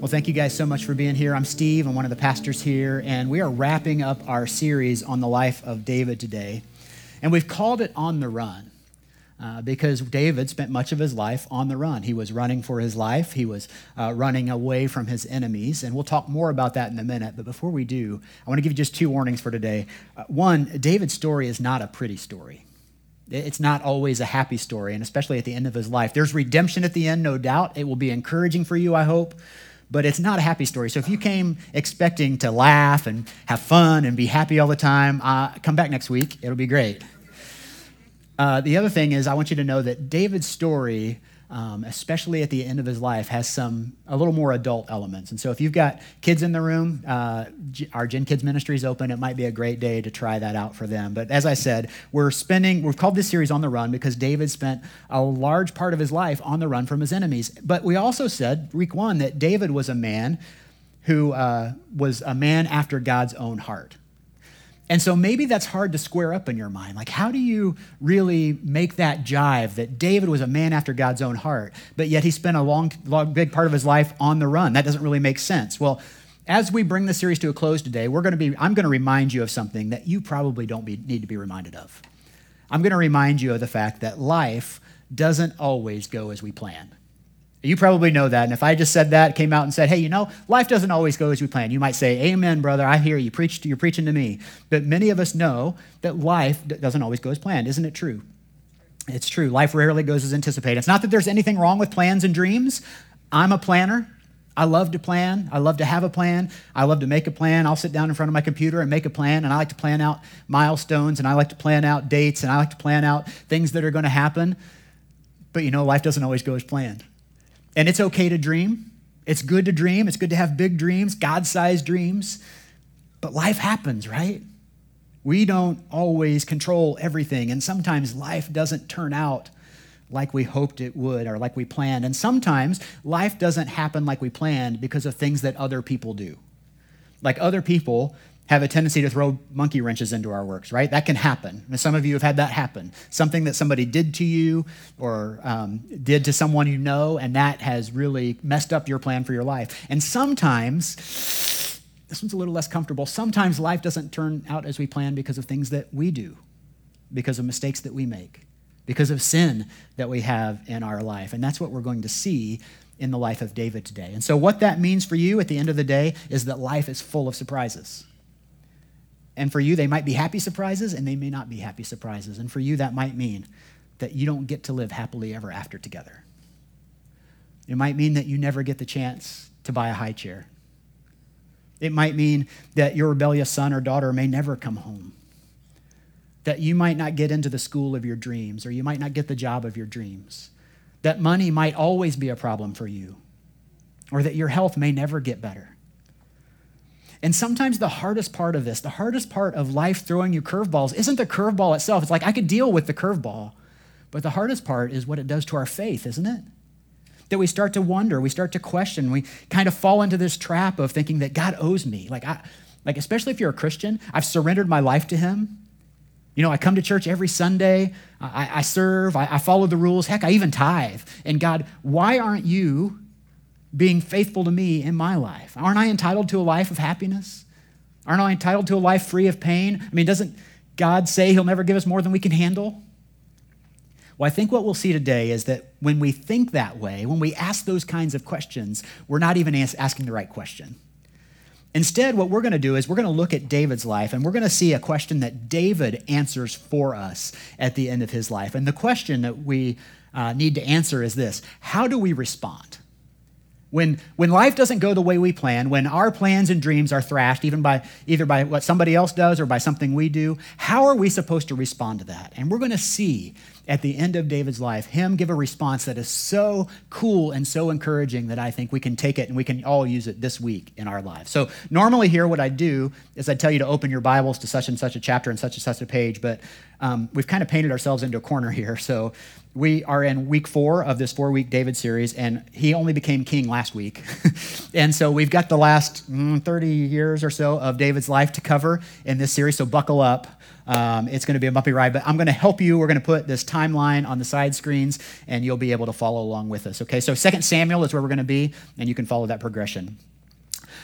Well, thank you guys so much for being here. I'm Steve, I'm one of the pastors here, and we are wrapping up our series on the life of David today. And we've called it On the Run uh, because David spent much of his life on the run. He was running for his life, he was uh, running away from his enemies, and we'll talk more about that in a minute. But before we do, I want to give you just two warnings for today. Uh, one, David's story is not a pretty story. It's not always a happy story, and especially at the end of his life. There's redemption at the end, no doubt. It will be encouraging for you, I hope but it's not a happy story. So if you came expecting to laugh and have fun and be happy all the time, uh, come back next week. It'll be great. Uh, the other thing is, I want you to know that David's story um, especially at the end of his life, has some a little more adult elements. And so, if you've got kids in the room, uh, our Gen Kids Ministry is open. It might be a great day to try that out for them. But as I said, we're spending we've called this series on the run because David spent a large part of his life on the run from his enemies. But we also said week one that David was a man who uh, was a man after God's own heart. And so maybe that's hard to square up in your mind. Like, how do you really make that jive that David was a man after God's own heart, but yet he spent a long, long, big part of his life on the run? That doesn't really make sense. Well, as we bring the series to a close today, we're going to be, I'm going to remind you of something that you probably don't be, need to be reminded of. I'm going to remind you of the fact that life doesn't always go as we plan. You probably know that. And if I just said that, came out and said, hey, you know, life doesn't always go as we plan, you might say, Amen, brother. I hear you. Preach, you're preaching to me. But many of us know that life doesn't always go as planned. Isn't it true? It's true. Life rarely goes as anticipated. It's not that there's anything wrong with plans and dreams. I'm a planner. I love to plan. I love to have a plan. I love to make a plan. I'll sit down in front of my computer and make a plan, and I like to plan out milestones, and I like to plan out dates, and I like to plan out things that are going to happen. But you know, life doesn't always go as planned. And it's okay to dream. It's good to dream. It's good to have big dreams, God sized dreams. But life happens, right? We don't always control everything. And sometimes life doesn't turn out like we hoped it would or like we planned. And sometimes life doesn't happen like we planned because of things that other people do. Like other people have a tendency to throw monkey wrenches into our works, right? That can happen. And some of you have had that happen. Something that somebody did to you or um, did to someone you know, and that has really messed up your plan for your life. And sometimes, this one's a little less comfortable. Sometimes life doesn't turn out as we plan because of things that we do, because of mistakes that we make, because of sin that we have in our life. And that's what we're going to see in the life of David today. And so, what that means for you at the end of the day is that life is full of surprises. And for you, they might be happy surprises and they may not be happy surprises. And for you, that might mean that you don't get to live happily ever after together. It might mean that you never get the chance to buy a high chair. It might mean that your rebellious son or daughter may never come home. That you might not get into the school of your dreams, or you might not get the job of your dreams. That money might always be a problem for you, or that your health may never get better. And sometimes the hardest part of this, the hardest part of life throwing you curveballs, isn't the curveball itself. It's like I could deal with the curveball. But the hardest part is what it does to our faith, isn't it? That we start to wonder, we start to question, we kind of fall into this trap of thinking that God owes me. Like, I, like especially if you're a Christian, I've surrendered my life to Him. You know, I come to church every Sunday, I, I serve, I, I follow the rules, heck, I even tithe. And God, why aren't you being faithful to me in my life? Aren't I entitled to a life of happiness? Aren't I entitled to a life free of pain? I mean, doesn't God say He'll never give us more than we can handle? Well, I think what we'll see today is that when we think that way, when we ask those kinds of questions, we're not even asking the right question. Instead, what we're going to do is we're going to look at David's life and we're going to see a question that David answers for us at the end of his life. And the question that we uh, need to answer is this How do we respond? When, when life doesn't go the way we plan, when our plans and dreams are thrashed, even by either by what somebody else does or by something we do, how are we supposed to respond to that? And we're going to see at the end of David's life him give a response that is so cool and so encouraging that I think we can take it and we can all use it this week in our lives. So normally here what I do is I tell you to open your Bibles to such and such a chapter and such and such a page, but um, we've kind of painted ourselves into a corner here. So we are in week four of this four week David series, and he only became king last week. and so we've got the last mm, 30 years or so of David's life to cover in this series. So buckle up. Um, it's going to be a bumpy ride, but I'm going to help you. We're going to put this timeline on the side screens, and you'll be able to follow along with us. Okay, so Second Samuel is where we're going to be, and you can follow that progression.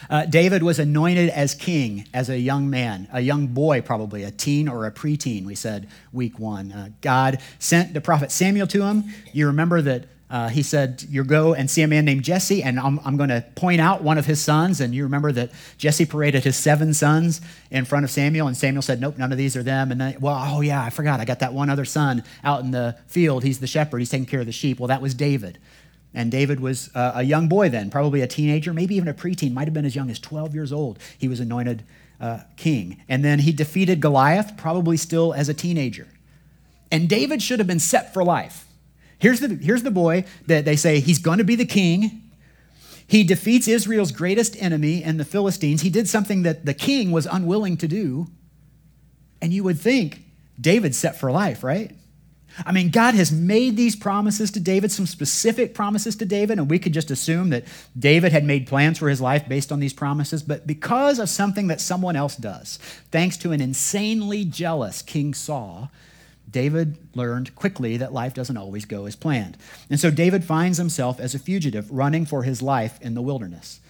Uh, David was anointed as king as a young man, a young boy, probably, a teen or a preteen, we said week one. Uh, God sent the prophet Samuel to him. You remember that uh, he said, You go and see a man named Jesse, and I'm, I'm going to point out one of his sons. And you remember that Jesse paraded his seven sons in front of Samuel, and Samuel said, Nope, none of these are them. And then, well, oh, yeah, I forgot. I got that one other son out in the field. He's the shepherd, he's taking care of the sheep. Well, that was David. And David was uh, a young boy then, probably a teenager, maybe even a preteen, might have been as young as 12 years old. He was anointed uh, king. And then he defeated Goliath, probably still as a teenager. And David should have been set for life. Here's the, here's the boy that they say he's going to be the king. He defeats Israel's greatest enemy and the Philistines. He did something that the king was unwilling to do. And you would think David's set for life, right? I mean, God has made these promises to David, some specific promises to David, and we could just assume that David had made plans for his life based on these promises. But because of something that someone else does, thanks to an insanely jealous King Saul, David learned quickly that life doesn't always go as planned. And so David finds himself as a fugitive running for his life in the wilderness.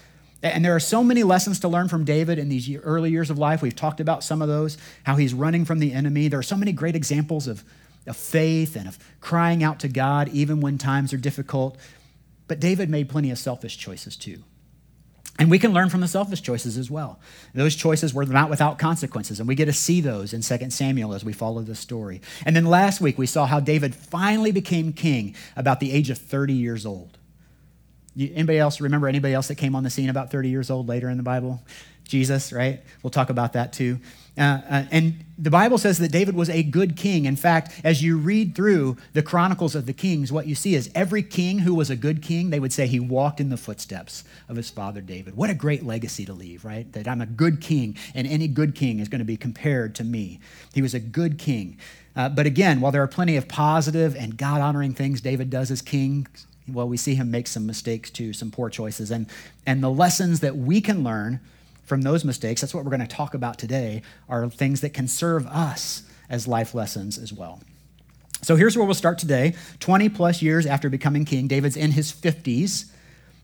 And there are so many lessons to learn from David in these early years of life. We've talked about some of those, how he's running from the enemy. There are so many great examples of of faith and of crying out to God even when times are difficult. But David made plenty of selfish choices too. And we can learn from the selfish choices as well. Those choices were not without consequences, and we get to see those in 2 Samuel as we follow the story. And then last week, we saw how David finally became king about the age of 30 years old. Anybody else remember anybody else that came on the scene about 30 years old later in the Bible? Jesus, right? We'll talk about that too. Uh, uh, and the Bible says that David was a good king. In fact, as you read through the Chronicles of the Kings, what you see is every king who was a good king, they would say he walked in the footsteps of his father David. What a great legacy to leave, right? That I'm a good king, and any good king is going to be compared to me. He was a good king. Uh, but again, while there are plenty of positive and God honoring things David does as king, well, we see him make some mistakes too, some poor choices. And, and the lessons that we can learn from those mistakes, that's what we're going to talk about today, are things that can serve us as life lessons as well. So here's where we'll start today. 20 plus years after becoming king, David's in his 50s.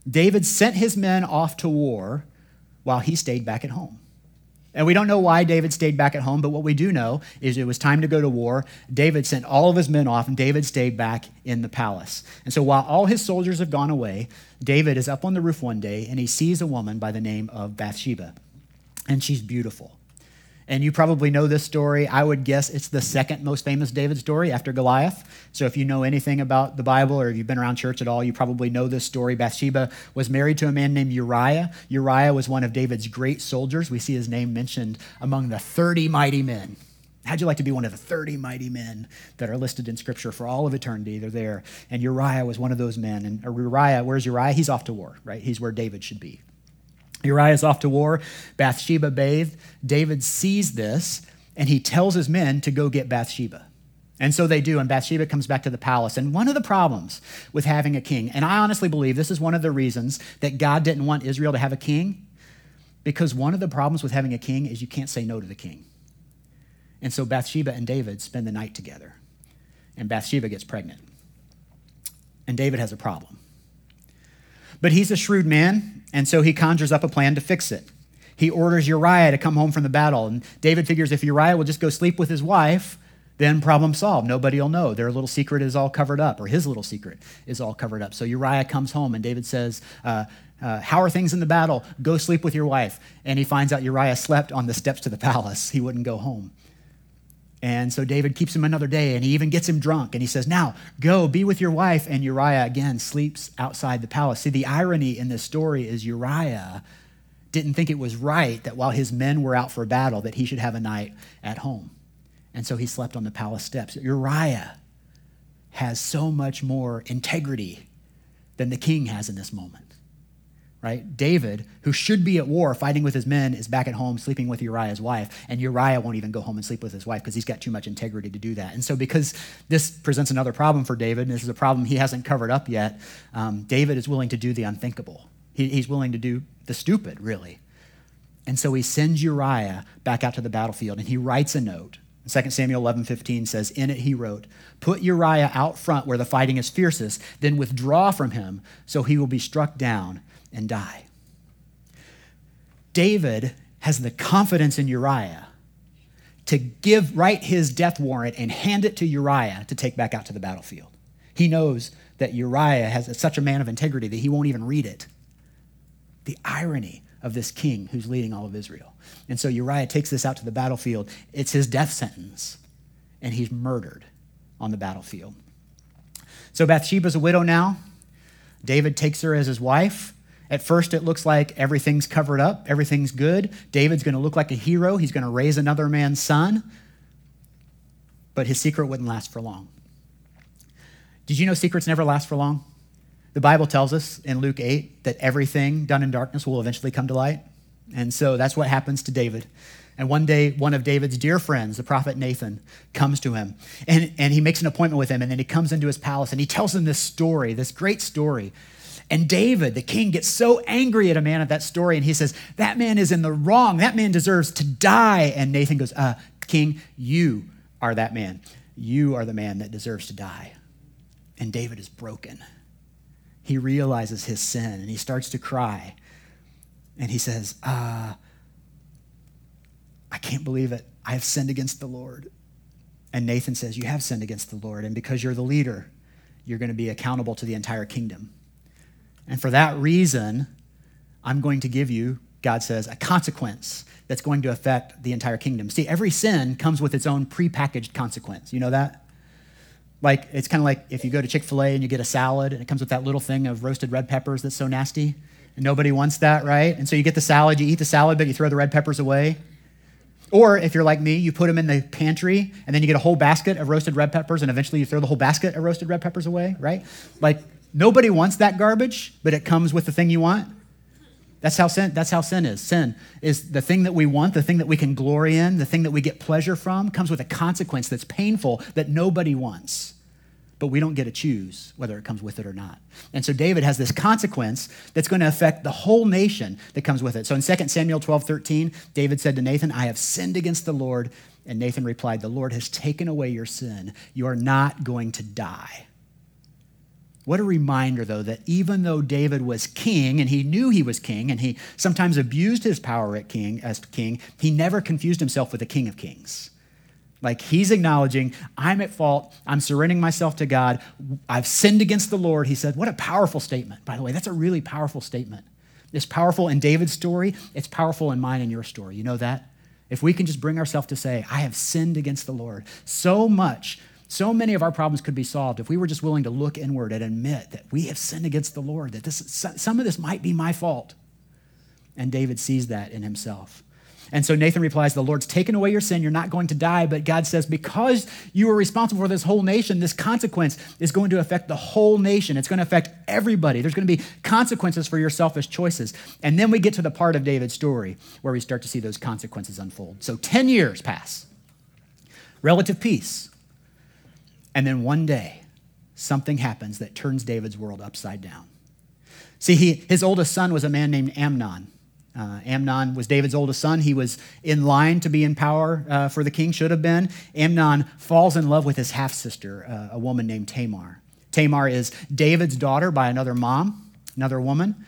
David sent his men off to war while he stayed back at home. And we don't know why David stayed back at home, but what we do know is it was time to go to war. David sent all of his men off, and David stayed back in the palace. And so while all his soldiers have gone away, David is up on the roof one day and he sees a woman by the name of Bathsheba. And she's beautiful. And you probably know this story. I would guess it's the second most famous David story after Goliath. So if you know anything about the Bible or if you've been around church at all, you probably know this story. Bathsheba was married to a man named Uriah. Uriah was one of David's great soldiers. We see his name mentioned among the 30 mighty men. How'd you like to be one of the 30 mighty men that are listed in Scripture for all of eternity? They're there. And Uriah was one of those men. And Uriah, where's Uriah? He's off to war, right? He's where David should be. Uriah is off to war. Bathsheba bathed. David sees this and he tells his men to go get Bathsheba. And so they do, and Bathsheba comes back to the palace. And one of the problems with having a king, and I honestly believe this is one of the reasons that God didn't want Israel to have a king, because one of the problems with having a king is you can't say no to the king. And so Bathsheba and David spend the night together, and Bathsheba gets pregnant. And David has a problem. But he's a shrewd man, and so he conjures up a plan to fix it. He orders Uriah to come home from the battle, and David figures if Uriah will just go sleep with his wife, then problem solved. Nobody will know. Their little secret is all covered up, or his little secret is all covered up. So Uriah comes home, and David says, uh, uh, How are things in the battle? Go sleep with your wife. And he finds out Uriah slept on the steps to the palace. He wouldn't go home. And so David keeps him another day and he even gets him drunk. And he says, Now go be with your wife. And Uriah again sleeps outside the palace. See, the irony in this story is Uriah didn't think it was right that while his men were out for battle, that he should have a night at home. And so he slept on the palace steps. Uriah has so much more integrity than the king has in this moment. Right? David, who should be at war fighting with his men, is back at home sleeping with Uriah's wife, and Uriah won't even go home and sleep with his wife because he's got too much integrity to do that. And so, because this presents another problem for David, and this is a problem he hasn't covered up yet, um, David is willing to do the unthinkable. He, he's willing to do the stupid, really. And so he sends Uriah back out to the battlefield, and he writes a note. 2 Samuel 11, 15 says, In it he wrote, Put Uriah out front where the fighting is fiercest, then withdraw from him, so he will be struck down and die. David has the confidence in Uriah to give, write his death warrant and hand it to Uriah to take back out to the battlefield. He knows that Uriah has such a man of integrity that he won't even read it. The irony of this king who's leading all of Israel. And so Uriah takes this out to the battlefield. It's his death sentence, and he's murdered on the battlefield. So Bathsheba's a widow now. David takes her as his wife. At first, it looks like everything's covered up, everything's good. David's going to look like a hero. He's going to raise another man's son. But his secret wouldn't last for long. Did you know secrets never last for long? The Bible tells us in Luke 8 that everything done in darkness will eventually come to light. And so that's what happens to David. And one day, one of David's dear friends, the prophet Nathan, comes to him and, and he makes an appointment with him. And then he comes into his palace and he tells him this story, this great story and David, the king, gets so angry at a man of that story, and he says, That man is in the wrong. That man deserves to die. And Nathan goes, uh, King, you are that man. You are the man that deserves to die. And David is broken. He realizes his sin and he starts to cry. And he says, uh, I can't believe it. I have sinned against the Lord. And Nathan says, You have sinned against the Lord. And because you're the leader, you're going to be accountable to the entire kingdom. And for that reason, I'm going to give you, God says, a consequence that's going to affect the entire kingdom. See, every sin comes with its own prepackaged consequence. You know that? Like, it's kind of like if you go to Chick fil A and you get a salad and it comes with that little thing of roasted red peppers that's so nasty. And nobody wants that, right? And so you get the salad, you eat the salad, but you throw the red peppers away. Or if you're like me, you put them in the pantry and then you get a whole basket of roasted red peppers and eventually you throw the whole basket of roasted red peppers away, right? Like Nobody wants that garbage, but it comes with the thing you want. That's how sin, that's how sin is. Sin is the thing that we want, the thing that we can glory in, the thing that we get pleasure from, comes with a consequence that's painful that nobody wants. But we don't get to choose whether it comes with it or not. And so David has this consequence that's going to affect the whole nation that comes with it. So in 2 Samuel 12, 13, David said to Nathan, I have sinned against the Lord. And Nathan replied, The Lord has taken away your sin. You are not going to die. What a reminder, though, that even though David was king and he knew he was king and he sometimes abused his power at king, as king, he never confused himself with the king of kings. Like he's acknowledging, I'm at fault. I'm surrendering myself to God. I've sinned against the Lord. He said, What a powerful statement. By the way, that's a really powerful statement. It's powerful in David's story, it's powerful in mine and your story. You know that? If we can just bring ourselves to say, I have sinned against the Lord so much so many of our problems could be solved if we were just willing to look inward and admit that we have sinned against the Lord, that this, some of this might be my fault. And David sees that in himself. And so Nathan replies, The Lord's taken away your sin. You're not going to die. But God says, Because you are responsible for this whole nation, this consequence is going to affect the whole nation. It's going to affect everybody. There's going to be consequences for your selfish choices. And then we get to the part of David's story where we start to see those consequences unfold. So 10 years pass, relative peace. And then one day, something happens that turns David's world upside down. See, he, his oldest son was a man named Amnon. Uh, Amnon was David's oldest son. He was in line to be in power uh, for the king, should have been. Amnon falls in love with his half sister, uh, a woman named Tamar. Tamar is David's daughter by another mom, another woman.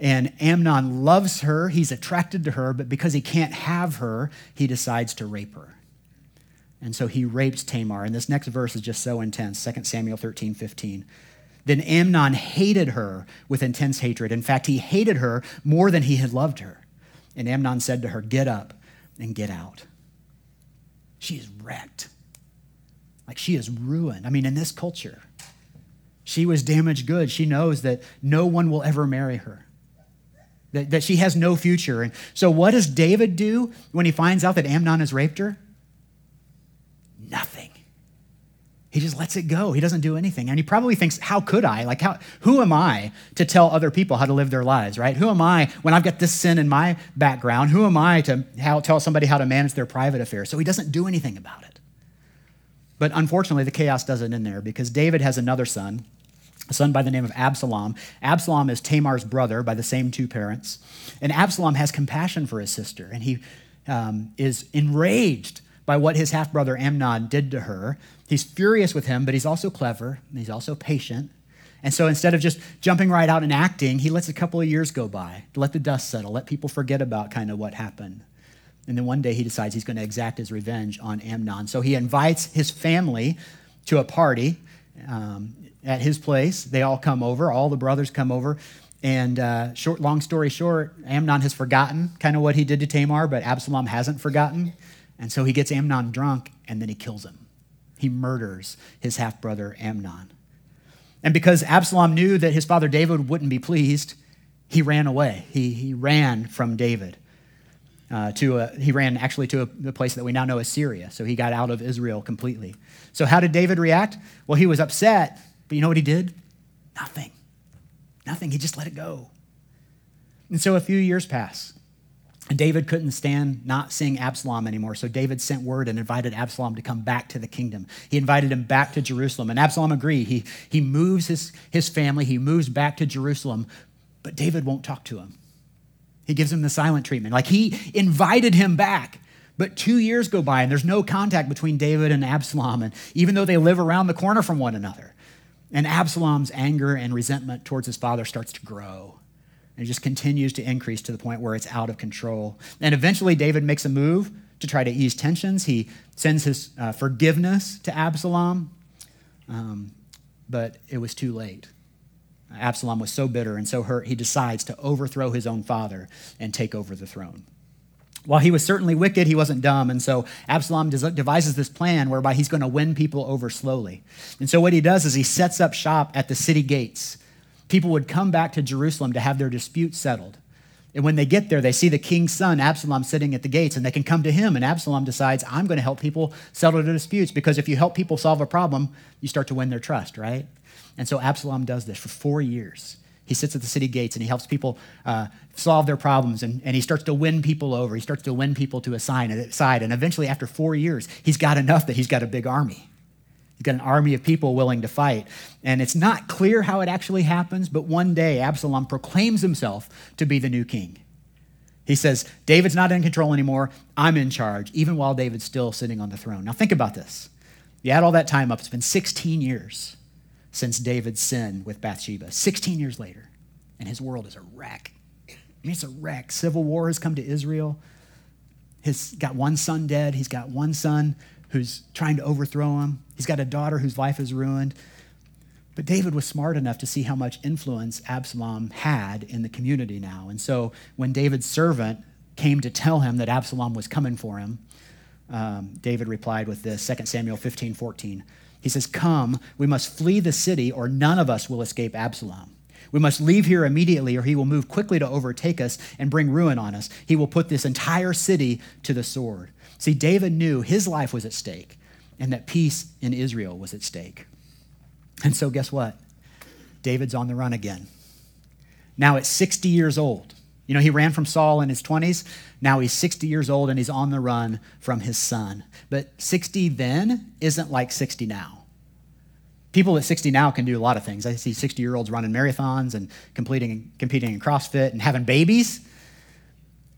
And Amnon loves her. He's attracted to her, but because he can't have her, he decides to rape her. And so he rapes Tamar. And this next verse is just so intense 2 Samuel 13, 15. Then Amnon hated her with intense hatred. In fact, he hated her more than he had loved her. And Amnon said to her, Get up and get out. She is wrecked. Like she is ruined. I mean, in this culture, she was damaged goods. She knows that no one will ever marry her, that, that she has no future. And so, what does David do when he finds out that Amnon has raped her? nothing. He just lets it go. He doesn't do anything. And he probably thinks, how could I? Like, how, who am I to tell other people how to live their lives, right? Who am I when I've got this sin in my background? Who am I to how, tell somebody how to manage their private affairs? So he doesn't do anything about it. But unfortunately, the chaos doesn't end there because David has another son, a son by the name of Absalom. Absalom is Tamar's brother by the same two parents. And Absalom has compassion for his sister, and he um, is enraged by what his half brother Amnon did to her. He's furious with him, but he's also clever and he's also patient. And so instead of just jumping right out and acting, he lets a couple of years go by, let the dust settle, let people forget about kind of what happened. And then one day he decides he's going to exact his revenge on Amnon. So he invites his family to a party um, at his place. They all come over, all the brothers come over. And uh, short, long story short, Amnon has forgotten kind of what he did to Tamar, but Absalom hasn't forgotten. And so he gets Amnon drunk and then he kills him. He murders his half brother Amnon. And because Absalom knew that his father David wouldn't be pleased, he ran away. He, he ran from David. Uh, to a, he ran actually to a, the place that we now know as Syria. So he got out of Israel completely. So how did David react? Well, he was upset, but you know what he did? Nothing. Nothing. He just let it go. And so a few years pass. And David couldn't stand not seeing Absalom anymore. So David sent word and invited Absalom to come back to the kingdom. He invited him back to Jerusalem. And Absalom agreed. He, he moves his, his family, he moves back to Jerusalem, but David won't talk to him. He gives him the silent treatment. Like he invited him back. But two years go by and there's no contact between David and Absalom. And even though they live around the corner from one another, and Absalom's anger and resentment towards his father starts to grow. And it just continues to increase to the point where it's out of control. And eventually, David makes a move to try to ease tensions. He sends his uh, forgiveness to Absalom, um, but it was too late. Absalom was so bitter and so hurt, he decides to overthrow his own father and take over the throne. While he was certainly wicked, he wasn't dumb. And so Absalom devises this plan whereby he's going to win people over slowly. And so what he does is he sets up shop at the city gates people would come back to Jerusalem to have their disputes settled. And when they get there, they see the king's son, Absalom, sitting at the gates, and they can come to him. And Absalom decides, I'm going to help people settle their disputes because if you help people solve a problem, you start to win their trust, right? And so Absalom does this for four years. He sits at the city gates and he helps people uh, solve their problems and, and he starts to win people over. He starts to win people to a side. And eventually, after four years, he's got enough that he's got a big army. Got an army of people willing to fight. And it's not clear how it actually happens, but one day Absalom proclaims himself to be the new king. He says, David's not in control anymore. I'm in charge, even while David's still sitting on the throne. Now, think about this. You add all that time up, it's been 16 years since David's sin with Bathsheba. 16 years later, and his world is a wreck. I mean, it's a wreck. Civil war has come to Israel. He's got one son dead. He's got one son who's trying to overthrow him. He's got a daughter whose life is ruined. But David was smart enough to see how much influence Absalom had in the community now. And so when David's servant came to tell him that Absalom was coming for him, um, David replied with this 2 Samuel 15 14. He says, Come, we must flee the city, or none of us will escape Absalom. We must leave here immediately, or he will move quickly to overtake us and bring ruin on us. He will put this entire city to the sword. See, David knew his life was at stake and that peace in Israel was at stake. And so, guess what? David's on the run again. Now, at 60 years old, you know, he ran from Saul in his 20s. Now he's 60 years old and he's on the run from his son. But 60 then isn't like 60 now. People at 60 now can do a lot of things. I see 60 year olds running marathons and completing, competing in CrossFit and having babies.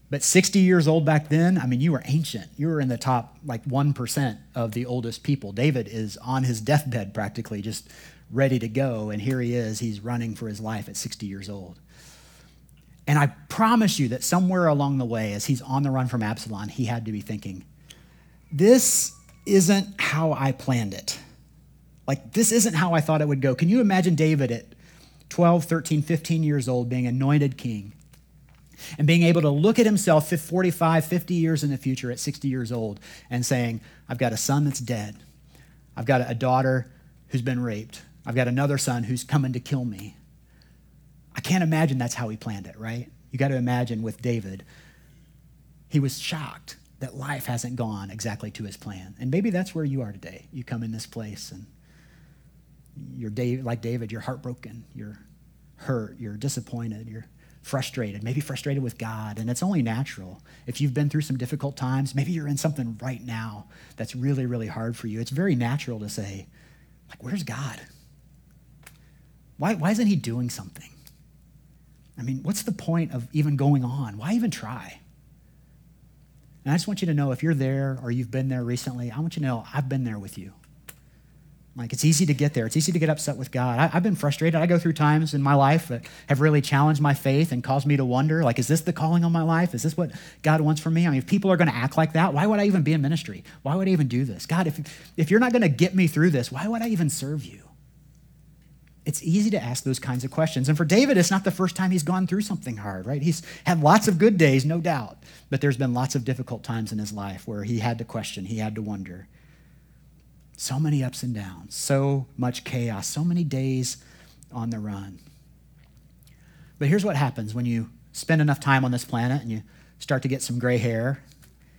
But 60 years old back then, I mean, you were ancient. You were in the top, like 1% of the oldest people. David is on his deathbed practically, just ready to go. And here he is. He's running for his life at 60 years old. And I promise you that somewhere along the way, as he's on the run from Absalom, he had to be thinking, this isn't how I planned it. Like, this isn't how I thought it would go. Can you imagine David at 12, 13, 15 years old being anointed king? And being able to look at himself 45, 50 years in the future at 60 years old and saying, I've got a son that's dead. I've got a daughter who's been raped. I've got another son who's coming to kill me. I can't imagine that's how he planned it, right? You got to imagine with David, he was shocked that life hasn't gone exactly to his plan. And maybe that's where you are today. You come in this place and you're Dave, like David, you're heartbroken, you're hurt, you're disappointed, you're frustrated, maybe frustrated with God. And it's only natural. If you've been through some difficult times, maybe you're in something right now that's really, really hard for you. It's very natural to say, like, where's God? Why, why isn't he doing something? I mean, what's the point of even going on? Why even try? And I just want you to know if you're there or you've been there recently, I want you to know I've been there with you. Like, it's easy to get there. It's easy to get upset with God. I, have been frustrated. I go through times in my life that have really challenged my faith and caused me to wonder, like, is this the calling on my life? Is this what God wants from me? I mean, if people are going to act like that, why would I even be in ministry? Why would I even do this? God, if, if you're not going to get me through this, why would I even serve you? It's easy to ask those kinds of questions. And for David, it's not the first time he's gone through something hard, right? He's had lots of good days, no doubt, but there's been lots of difficult times in his life where he had to question, he had to wonder. So many ups and downs, so much chaos, so many days on the run. But here's what happens when you spend enough time on this planet and you start to get some gray hair,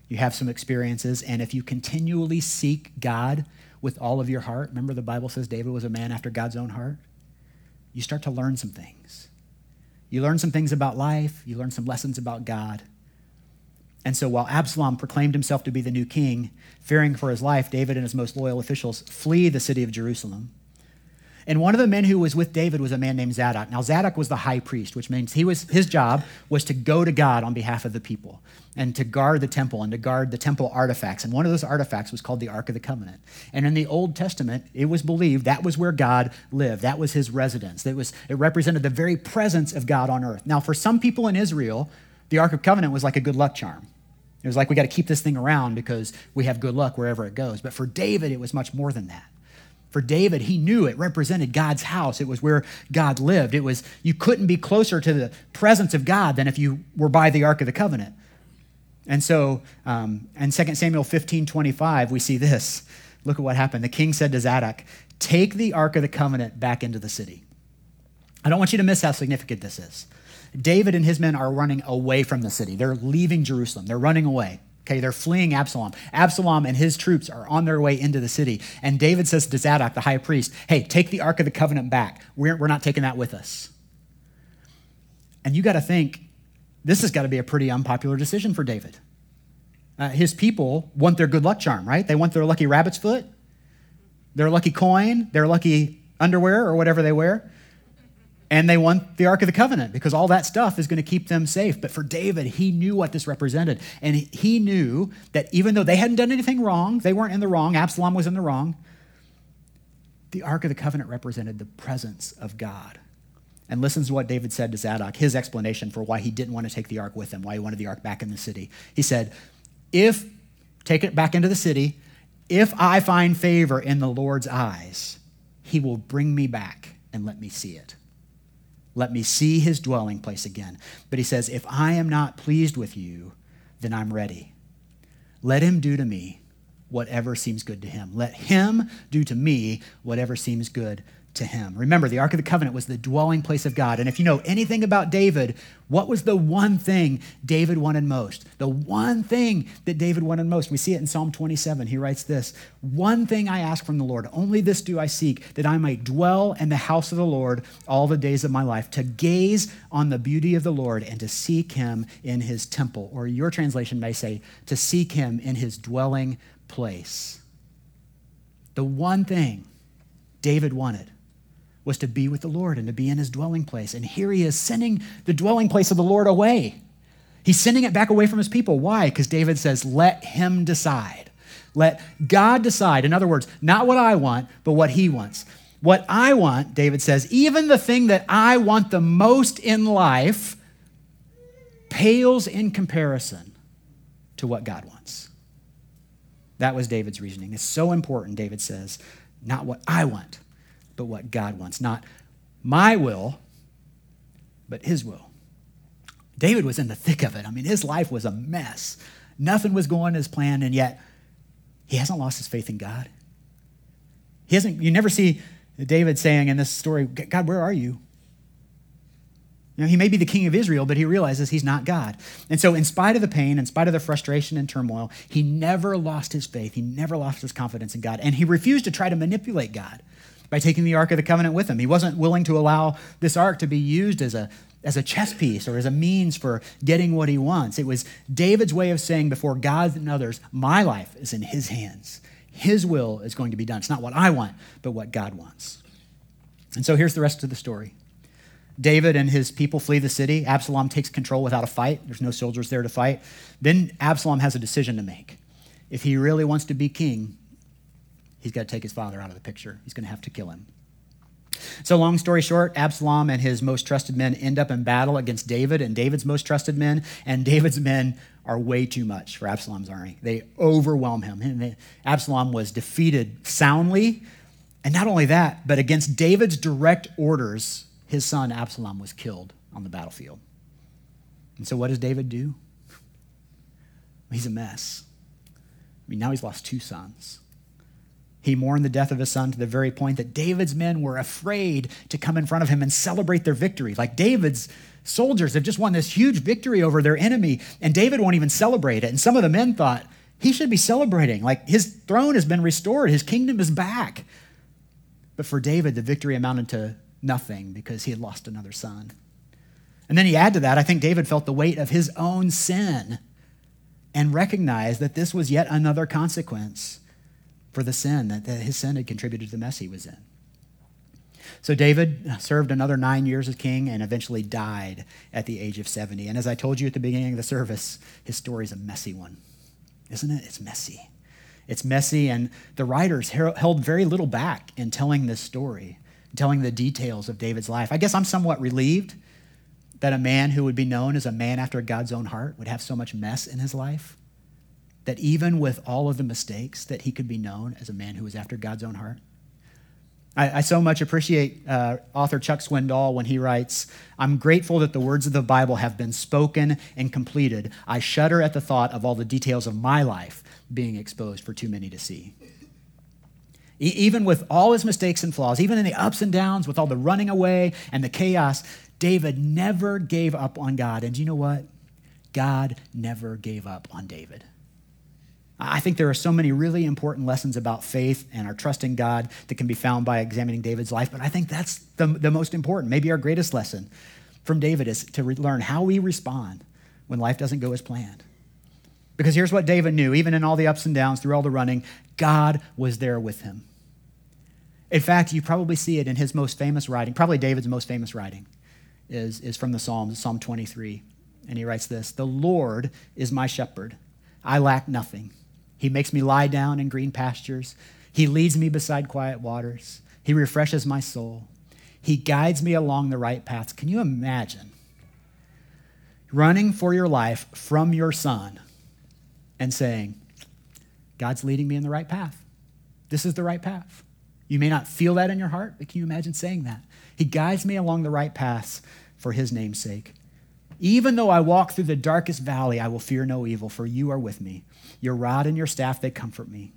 you have some experiences, and if you continually seek God with all of your heart, remember the Bible says David was a man after God's own heart? You start to learn some things. You learn some things about life, you learn some lessons about God. And so while Absalom proclaimed himself to be the new king, fearing for his life, David and his most loyal officials flee the city of Jerusalem. And one of the men who was with David was a man named Zadok. Now Zadok was the high priest, which means he was his job was to go to God on behalf of the people and to guard the temple and to guard the temple artifacts. And one of those artifacts was called the Ark of the Covenant. And in the Old Testament, it was believed that was where God lived. That was his residence. It was it represented the very presence of God on earth. Now for some people in Israel, the Ark of Covenant was like a good luck charm. It was like we got to keep this thing around because we have good luck wherever it goes. But for David, it was much more than that. For David, he knew it represented God's house. It was where God lived. It was you couldn't be closer to the presence of God than if you were by the Ark of the Covenant. And so, um, in 2 Samuel 15 25, we see this. Look at what happened. The king said to Zadok, Take the Ark of the Covenant back into the city. I don't want you to miss how significant this is. David and his men are running away from the city. They're leaving Jerusalem. They're running away. Okay, they're fleeing Absalom. Absalom and his troops are on their way into the city. And David says to Zadok, the high priest, Hey, take the Ark of the Covenant back. We're, we're not taking that with us. And you got to think, this has got to be a pretty unpopular decision for David. Uh, his people want their good luck charm, right? They want their lucky rabbit's foot, their lucky coin, their lucky underwear, or whatever they wear and they want the Ark of the Covenant because all that stuff is going to keep them safe. But for David, he knew what this represented. And he knew that even though they hadn't done anything wrong, they weren't in the wrong, Absalom was in the wrong, the Ark of the Covenant represented the presence of God. And listen to what David said to Zadok, his explanation for why he didn't want to take the ark with him, why he wanted the ark back in the city. He said, If, take it back into the city, if I find favor in the Lord's eyes, he will bring me back and let me see it. Let me see his dwelling place again. But he says, If I am not pleased with you, then I'm ready. Let him do to me whatever seems good to him. Let him do to me whatever seems good to him. Remember, the Ark of the Covenant was the dwelling place of God. And if you know anything about David, what was the one thing David wanted most? The one thing that David wanted most. We see it in Psalm 27. He writes this One thing I ask from the Lord, only this do I seek, that I might dwell in the house of the Lord all the days of my life, to gaze on the beauty of the Lord and to seek him in his temple. Or your translation may say, to seek him in his dwelling place. The one thing David wanted was to be with the Lord and to be in his dwelling place. And here he is sending the dwelling place of the Lord away. He's sending it back away from his people. Why? Because David says, let him decide. Let God decide. In other words, not what I want, but what he wants. What I want, David says, even the thing that I want the most in life pales in comparison to what God wants. That was David's reasoning. It's so important, David says, not what I want, but what God wants. Not my will, but his will. David was in the thick of it. I mean, his life was a mess. Nothing was going as planned, and yet he hasn't lost his faith in God. He hasn't, you never see David saying in this story, God, where are you? You know, he may be the king of Israel, but he realizes he's not God. And so, in spite of the pain, in spite of the frustration and turmoil, he never lost his faith. He never lost his confidence in God. And he refused to try to manipulate God. By taking the Ark of the Covenant with him. He wasn't willing to allow this Ark to be used as a, as a chess piece or as a means for getting what he wants. It was David's way of saying before God and others, my life is in his hands. His will is going to be done. It's not what I want, but what God wants. And so here's the rest of the story. David and his people flee the city. Absalom takes control without a fight. There's no soldiers there to fight. Then Absalom has a decision to make. If he really wants to be king, he's got to take his father out of the picture. He's going to have to kill him. So, long story short, Absalom and his most trusted men end up in battle against David and David's most trusted men, and David's men are way too much for Absalom's army. They overwhelm him. And Absalom was defeated soundly, and not only that, but against David's direct orders, his son Absalom was killed on the battlefield. And so, what does David do? He's a mess. I mean, now he's lost two sons. He mourned the death of his son to the very point that David's men were afraid to come in front of him and celebrate their victory. Like David's soldiers have just won this huge victory over their enemy, and David won't even celebrate it. And some of the men thought he should be celebrating. Like his throne has been restored, his kingdom is back. But for David, the victory amounted to nothing because he had lost another son. And then he add to that, I think David felt the weight of his own sin and recognized that this was yet another consequence for the sin, that, that his sin had contributed to the mess he was in. So David served another nine years as king and eventually died at the age of 70. And as I told you at the beginning of the service, his story is a messy one, isn't it? It's messy. It's messy, and the writers held very little back in telling this story, telling the details of David's life. I guess I'm somewhat relieved that a man who would be known as a man after God's own heart would have so much mess in his life that even with all of the mistakes that he could be known as a man who was after God's own heart. I, I so much appreciate uh, author Chuck Swindoll when he writes, I'm grateful that the words of the Bible have been spoken and completed. I shudder at the thought of all the details of my life being exposed for too many to see. E- even with all his mistakes and flaws, even in the ups and downs, with all the running away and the chaos, David never gave up on God. And you know what? God never gave up on David. I think there are so many really important lessons about faith and our trust in God that can be found by examining David's life, but I think that's the, the most important, maybe our greatest lesson from David is to re- learn how we respond when life doesn't go as planned. Because here's what David knew, even in all the ups and downs, through all the running, God was there with him. In fact, you probably see it in his most famous writing, probably David's most famous writing is, is from the Psalms, Psalm 23. And he writes this The Lord is my shepherd. I lack nothing. He makes me lie down in green pastures. He leads me beside quiet waters. He refreshes my soul. He guides me along the right paths. Can you imagine running for your life from your son and saying, God's leading me in the right path? This is the right path. You may not feel that in your heart, but can you imagine saying that? He guides me along the right paths for his name's sake. Even though I walk through the darkest valley, I will fear no evil, for you are with me. Your rod and your staff, they comfort me.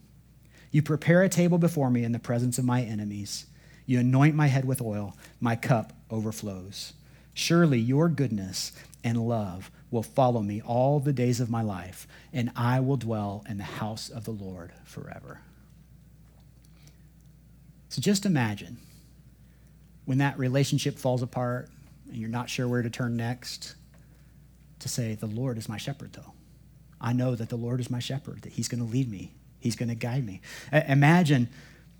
You prepare a table before me in the presence of my enemies. You anoint my head with oil, my cup overflows. Surely your goodness and love will follow me all the days of my life, and I will dwell in the house of the Lord forever. So just imagine when that relationship falls apart and you're not sure where to turn next to say, The Lord is my shepherd, though. I know that the Lord is my shepherd, that He's going to lead me, He's going to guide me. imagine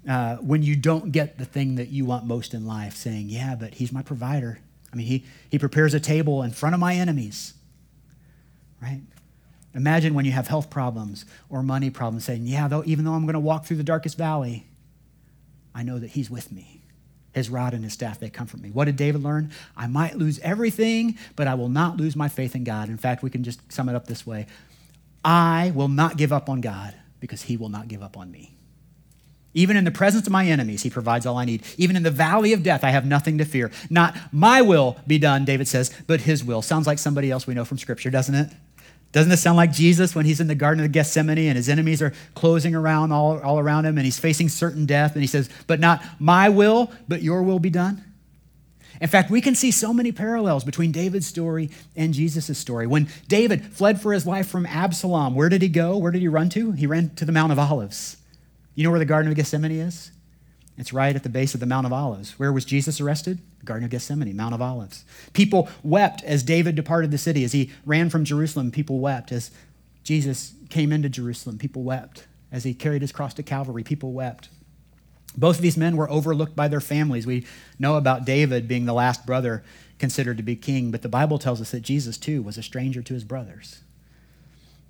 uh, when you don't get the thing that you want most in life, saying, Yeah, but He's my provider. I mean, He, he prepares a table in front of my enemies, right? Imagine when you have health problems or money problems, saying, Yeah, though, even though I'm going to walk through the darkest valley, I know that He's with me. His rod and his staff, they comfort me. What did David learn? I might lose everything, but I will not lose my faith in God. In fact, we can just sum it up this way I will not give up on God because he will not give up on me. Even in the presence of my enemies, he provides all I need. Even in the valley of death, I have nothing to fear. Not my will be done, David says, but his will. Sounds like somebody else we know from Scripture, doesn't it? Doesn't this sound like Jesus when he's in the Garden of Gethsemane and his enemies are closing around all, all around him and he's facing certain death and he says, But not my will, but your will be done? In fact, we can see so many parallels between David's story and Jesus' story. When David fled for his life from Absalom, where did he go? Where did he run to? He ran to the Mount of Olives. You know where the Garden of Gethsemane is? It's right at the base of the Mount of Olives. Where was Jesus arrested? Garden of Gethsemane, Mount of Olives. People wept as David departed the city. As he ran from Jerusalem, people wept. As Jesus came into Jerusalem, people wept. As he carried his cross to Calvary, people wept. Both of these men were overlooked by their families. We know about David being the last brother considered to be king, but the Bible tells us that Jesus, too, was a stranger to his brothers.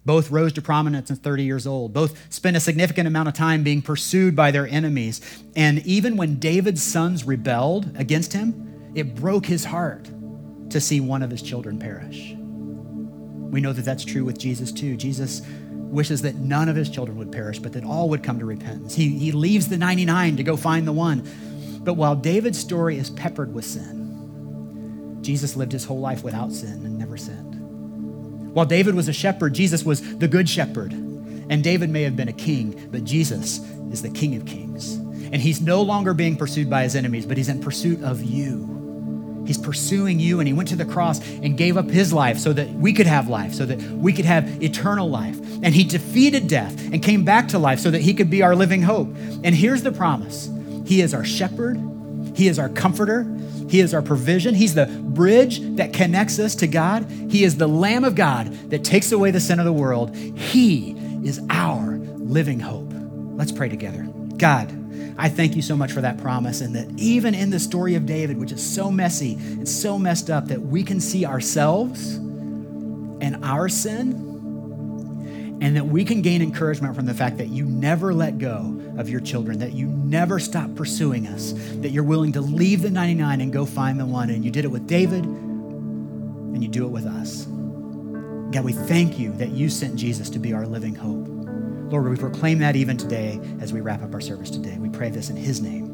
Both rose to prominence at 30 years old. Both spent a significant amount of time being pursued by their enemies. And even when David's sons rebelled against him, it broke his heart to see one of his children perish. We know that that's true with Jesus too. Jesus wishes that none of his children would perish, but that all would come to repentance. He, he leaves the 99 to go find the one. But while David's story is peppered with sin, Jesus lived his whole life without sin and never sinned. While David was a shepherd, Jesus was the good shepherd. And David may have been a king, but Jesus is the King of kings. And he's no longer being pursued by his enemies, but he's in pursuit of you. He's pursuing you, and he went to the cross and gave up his life so that we could have life, so that we could have eternal life. And he defeated death and came back to life so that he could be our living hope. And here's the promise He is our shepherd, He is our comforter, He is our provision, He's the bridge that connects us to God, He is the Lamb of God that takes away the sin of the world. He is our living hope. Let's pray together. God, I thank you so much for that promise, and that even in the story of David, which is so messy and so messed up, that we can see ourselves and our sin, and that we can gain encouragement from the fact that you never let go of your children, that you never stop pursuing us, that you're willing to leave the 99 and go find the one. And you did it with David, and you do it with us. God, we thank you that you sent Jesus to be our living hope. Lord, we proclaim that even today as we wrap up our service today. We pray this in his name.